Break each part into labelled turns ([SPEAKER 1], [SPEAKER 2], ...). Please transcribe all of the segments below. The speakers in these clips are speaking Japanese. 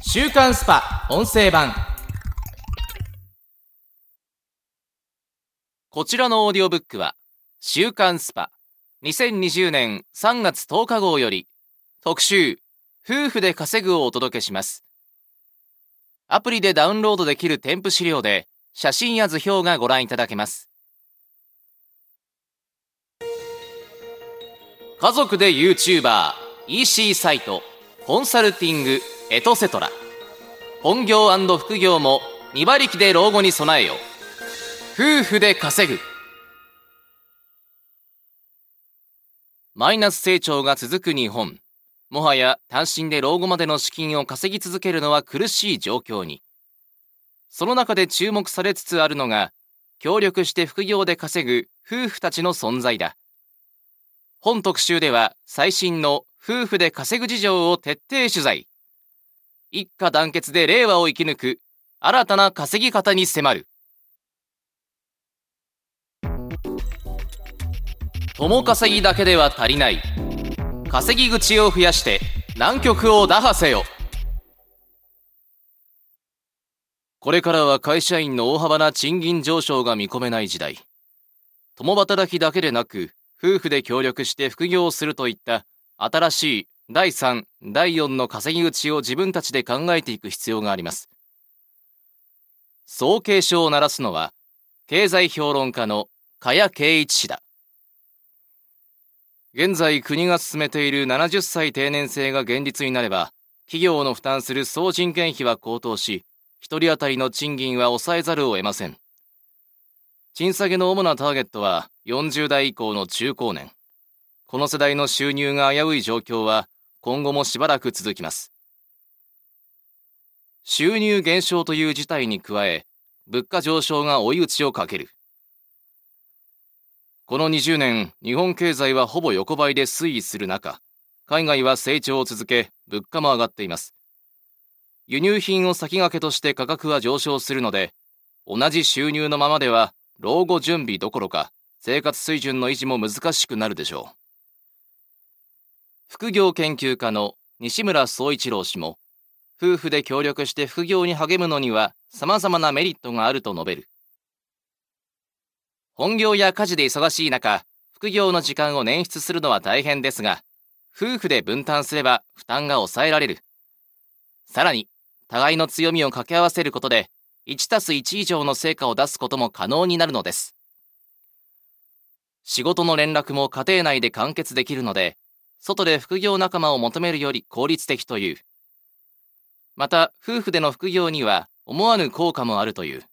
[SPEAKER 1] 週刊スパ音声版。こちらのオーディオブックは週刊スパ2020年3月10日号より特集夫婦で稼ぐをお届けします。アプリでダウンロードできる添付資料で写真や図表がご覧いただけます。家族で YouTuber EC サイトコンサルティング。エトセトラ。本業副業も2馬力で老後に備えよ夫婦で稼ぐ。マイナス成長が続く日本。もはや単身で老後までの資金を稼ぎ続けるのは苦しい状況に。その中で注目されつつあるのが協力して副業で稼ぐ夫婦たちの存在だ。本特集では最新の夫婦で稼ぐ事情を徹底取材。一家団結で令和を生き抜く新たな稼ぎ方に迫る。共稼ぎだけでは足りない。稼ぎ口を増やして南極を打破せよ。これからは会社員の大幅な賃金上昇が見込めない時代。共働きだけでなく、夫婦で協力して副業をするといった新しい第3、第4の稼ぎ口を自分たちで考えていく必要があります。そう警鐘を鳴らすのは、経済評論家の加谷圭一氏だ。現在国が進めている70歳定年制が現実になれば、企業の負担する総人件費は高騰し、1人当たりの賃金は抑えざるを得ません。賃下げの主なターゲットは40代以降の中高年。この世代の収入が危うい状況は今後もしばらく続きます。収入減少という事態に加え、物価上昇が追い打ちをかける。この20年、日本経済はほぼ横ばいで推移する中、海外は成長を続け、物価も上がっています。輸入品を先駆けとして価格は上昇するので、同じ収入のままでは老後準備どころか生活水準の維持も難しくなるでしょう。副業研究家の西村総一郎氏も、夫婦で協力して副業に励むのには様々なメリットがあると述べる。本業や家事で忙しい中、副業の時間を捻出するのは大変ですが、夫婦で分担すれば負担が抑えられる。さらに、互いの強みを掛け合わせることで、1たす1以上の成果を出すことも可能になるのです。仕事の連絡も家庭内で完結できるので、外で副業仲間を求めるより効率的という。また、夫婦での副業には思わぬ効果もあるという。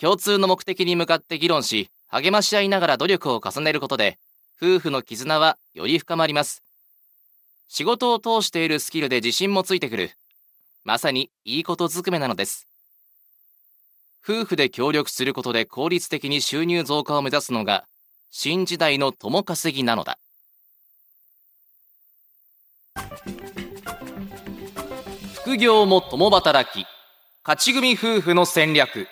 [SPEAKER 1] 共通の目的に向かって議論し、励まし合いながら努力を重ねることで、夫婦の絆はより深まります。仕事を通しているスキルで自信もついてくる。まさにいいことずくめなのです。夫婦で協力することで効率的に収入増加を目指すのが新時代の共稼ぎなのだ。副業も共働き、勝ち組夫婦の戦略。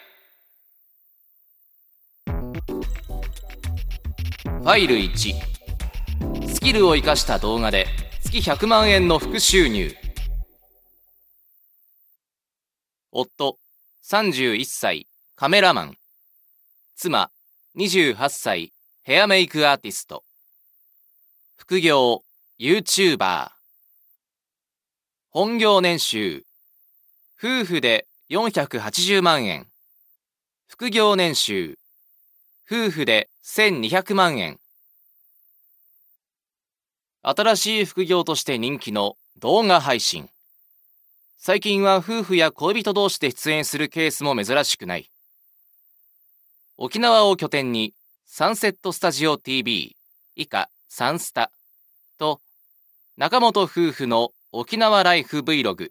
[SPEAKER 1] ファイル1スキルを生かした動画で月100万円の副収入夫、31歳、カメラマン。妻、28歳、ヘアメイクアーティスト。副業、YouTuber。本業年収、夫婦で480万円。副業年収、夫婦で1200万円。新しい副業として人気の動画配信。最近は夫婦や恋人同士で出演するケースも珍しくない。沖縄を拠点に、サンセットスタジオ TV、以下、サンスタ、と、中本夫婦の沖縄ライフ Vlog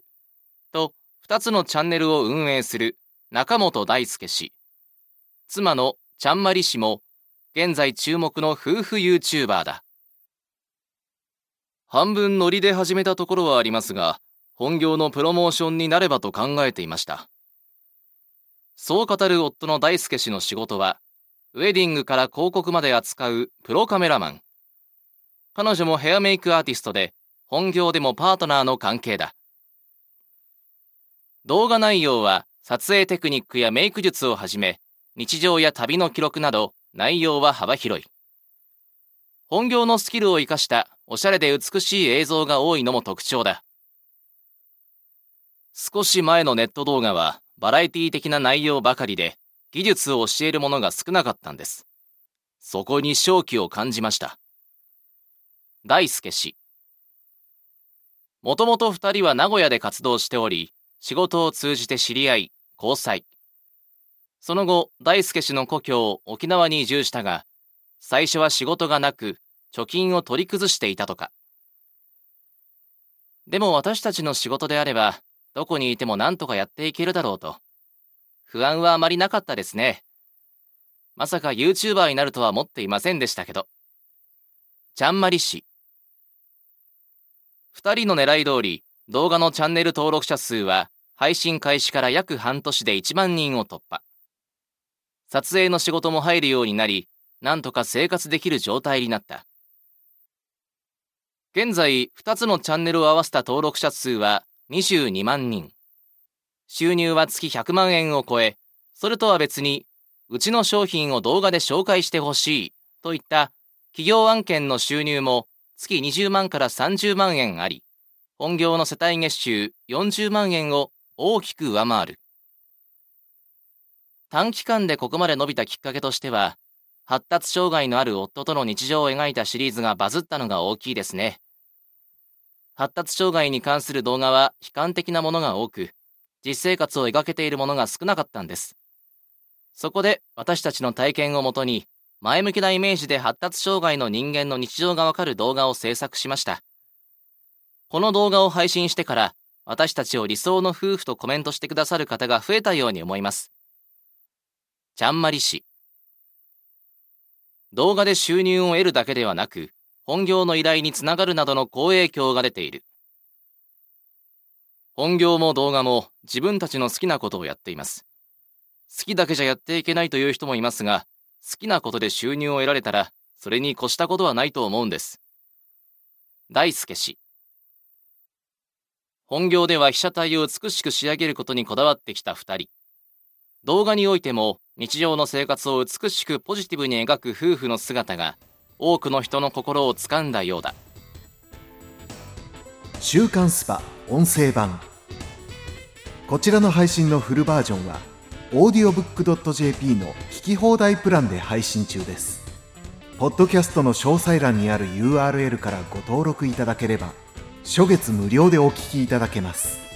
[SPEAKER 1] と2つのチャンネルを運営する中本大輔氏、妻のちゃんまり氏も、現在注目の夫婦 YouTuber だ。半分ノリで始めたところはありますが、本業のプロモーションになればと考えていました。そう語る夫の大輔氏の仕事は、ウェディングから広告まで扱うプロカメラマン。彼女もヘアメイクアーティストで、本業でもパートナーの関係だ。動画内容は撮影テクニックやメイク術をはじめ、日常や旅の記録など内容は幅広い。本業のスキルを活かしたおしゃれで美しい映像が多いのも特徴だ。少し前のネット動画はバラエティ的な内容ばかりで技術を教えるものが少なかったんです。そこに正気を感じました。大輔氏。もともと二人は名古屋で活動しており、仕事を通じて知り合い、交際。その後、大輔氏の故郷、沖縄に移住したが、最初は仕事がなく、貯金を取り崩していたとか。でも私たちの仕事であれば、どこにいても何とかやっていけるだろうと。不安はあまりなかったですね。まさか YouTuber になるとは思っていませんでしたけど。ちゃんまり氏。二人の狙い通り、動画のチャンネル登録者数は配信開始から約半年で1万人を突破。撮影の仕事も入るようになり、なんとか生活できる状態になった。現在、2つのチャンネルを合わせた登録者数は22万人。収入は月100万円を超え、それとは別に、うちの商品を動画で紹介してほしいといった企業案件の収入も月20万から30万円あり、本業の世帯月収40万円を大きく上回る。短期間でここまで伸びたきっかけとしては、発達障害のある夫との日常を描いたシリーズがバズったのが大きいですね。発達障害に関する動画は悲観的なものが多く、実生活を描けているものが少なかったんです。そこで私たちの体験をもとに、前向きなイメージで発達障害の人間の日常がわかる動画を制作しました。この動画を配信してから、私たちを理想の夫婦とコメントしてくださる方が増えたように思います。ちゃんまり氏。動画で収入を得るだけではなく、本業の依頼につながるなどの好影響が出ている。本業も動画も自分たちの好きなことをやっています。好きだけじゃやっていけないという人もいますが、好きなことで収入を得られたら、それに越したことはないと思うんです。大輔氏。本業では被写体を美しく仕上げることにこだわってきた二人。動画においても日常の生活を美しくポジティブに描く夫婦の姿が多くの人の心を掴んだようだ
[SPEAKER 2] 週刊スパ音声版こちらの配信のフルバージョンはオーディオブックドット JP の聞き放題プランで配信中です。ポッドキャストの詳細欄にある URL からご登録いただければ初月無料でお聞きいただけます。